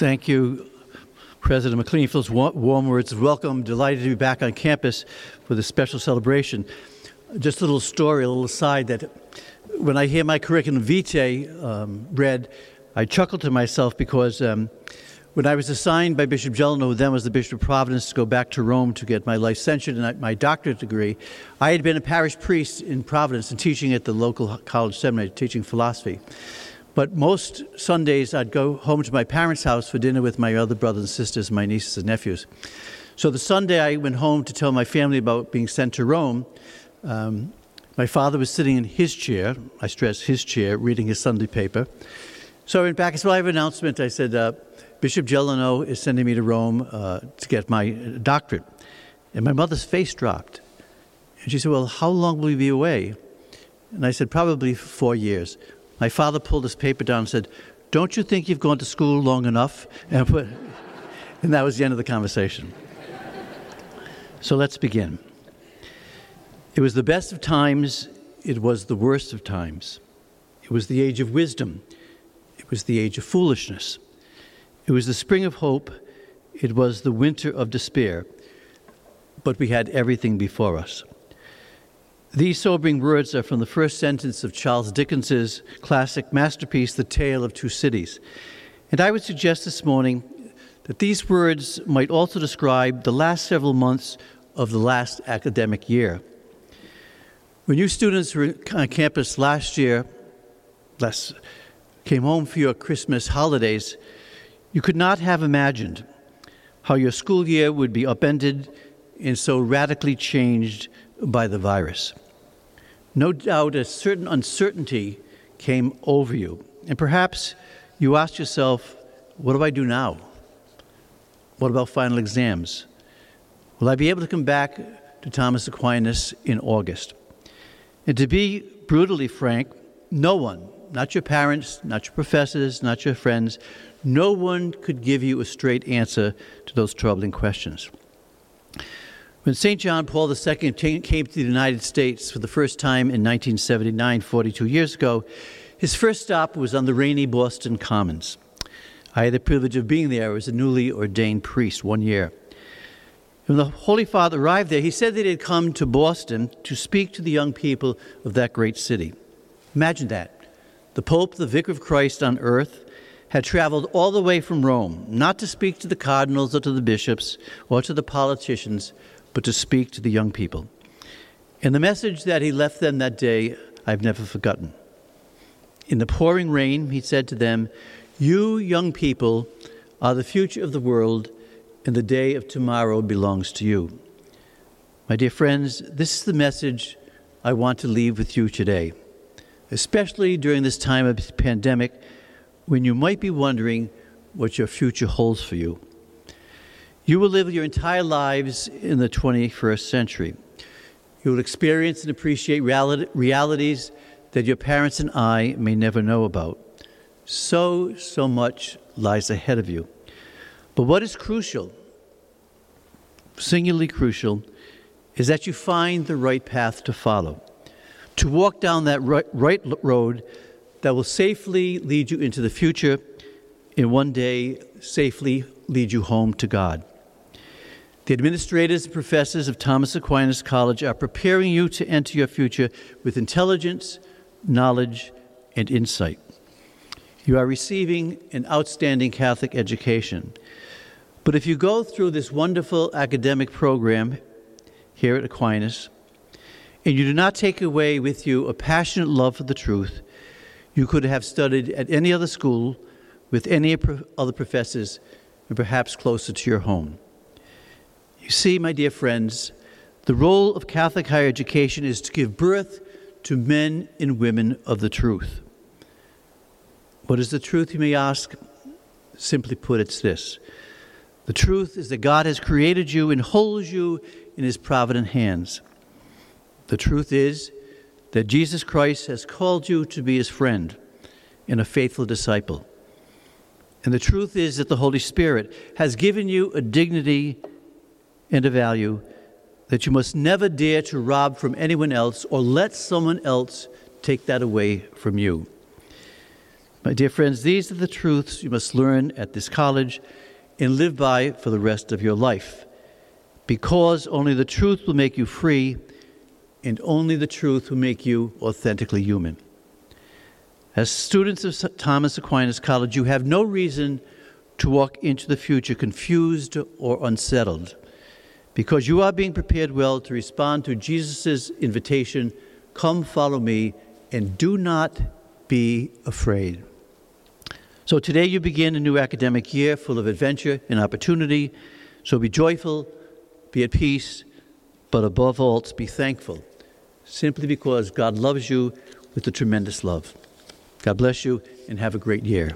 Thank you, President McLean, for those wa- warm words of welcome. Delighted to be back on campus for this special celebration. Just a little story, a little aside that when I hear my curriculum vitae um, read, I chuckle to myself because um, when I was assigned by Bishop Gelineau, who then was the Bishop of Providence, to go back to Rome to get my licentiate and my doctorate degree, I had been a parish priest in Providence and teaching at the local college seminary, teaching philosophy. But most Sundays, I'd go home to my parents' house for dinner with my other brothers and sisters, my nieces and nephews. So the Sunday I went home to tell my family about being sent to Rome, um, my father was sitting in his chair, I stress his chair, reading his Sunday paper. So I went back and said, I have an announcement. I said, uh, Bishop Gelineau is sending me to Rome uh, to get my doctorate. And my mother's face dropped. And she said, Well, how long will you be away? And I said, Probably four years. My father pulled his paper down and said, Don't you think you've gone to school long enough? And, put, and that was the end of the conversation. So let's begin. It was the best of times, it was the worst of times. It was the age of wisdom, it was the age of foolishness. It was the spring of hope, it was the winter of despair. But we had everything before us. These sobering words are from the first sentence of Charles Dickens's classic masterpiece, The Tale of Two Cities. And I would suggest this morning that these words might also describe the last several months of the last academic year. When you students were on campus last year, last, came home for your Christmas holidays, you could not have imagined how your school year would be upended and so radically changed by the virus. No doubt a certain uncertainty came over you. And perhaps you asked yourself, what do I do now? What about final exams? Will I be able to come back to Thomas Aquinas in August? And to be brutally frank, no one, not your parents, not your professors, not your friends, no one could give you a straight answer to those troubling questions. When St. John Paul II came to the United States for the first time in 1979, 42 years ago, his first stop was on the rainy Boston Commons. I had the privilege of being there as a newly ordained priest one year. When the Holy Father arrived there, he said that he had come to Boston to speak to the young people of that great city. Imagine that. The Pope, the Vicar of Christ on earth, had traveled all the way from Rome, not to speak to the cardinals or to the bishops or to the politicians, but to speak to the young people. And the message that he left them that day, I've never forgotten. In the pouring rain, he said to them, You young people are the future of the world, and the day of tomorrow belongs to you. My dear friends, this is the message I want to leave with you today, especially during this time of pandemic when you might be wondering what your future holds for you. You will live your entire lives in the 21st century. You will experience and appreciate realities that your parents and I may never know about. So, so much lies ahead of you. But what is crucial, singularly crucial, is that you find the right path to follow, to walk down that right, right road that will safely lead you into the future and one day safely lead you home to God. The administrators and professors of Thomas Aquinas College are preparing you to enter your future with intelligence, knowledge, and insight. You are receiving an outstanding Catholic education. But if you go through this wonderful academic program here at Aquinas, and you do not take away with you a passionate love for the truth, you could have studied at any other school with any other professors and perhaps closer to your home. You see, my dear friends, the role of Catholic higher education is to give birth to men and women of the truth. What is the truth, you may ask? Simply put, it's this the truth is that God has created you and holds you in his provident hands. The truth is that Jesus Christ has called you to be his friend and a faithful disciple. And the truth is that the Holy Spirit has given you a dignity and a value that you must never dare to rob from anyone else or let someone else take that away from you. My dear friends, these are the truths you must learn at this college and live by for the rest of your life. Because only the truth will make you free, and only the truth will make you authentically human. As students of Thomas Aquinas College, you have no reason to walk into the future confused or unsettled because you are being prepared well to respond to Jesus' invitation come, follow me, and do not be afraid. So today you begin a new academic year full of adventure and opportunity. So be joyful, be at peace, but above all, be thankful, simply because God loves you with a tremendous love. God bless you and have a great year.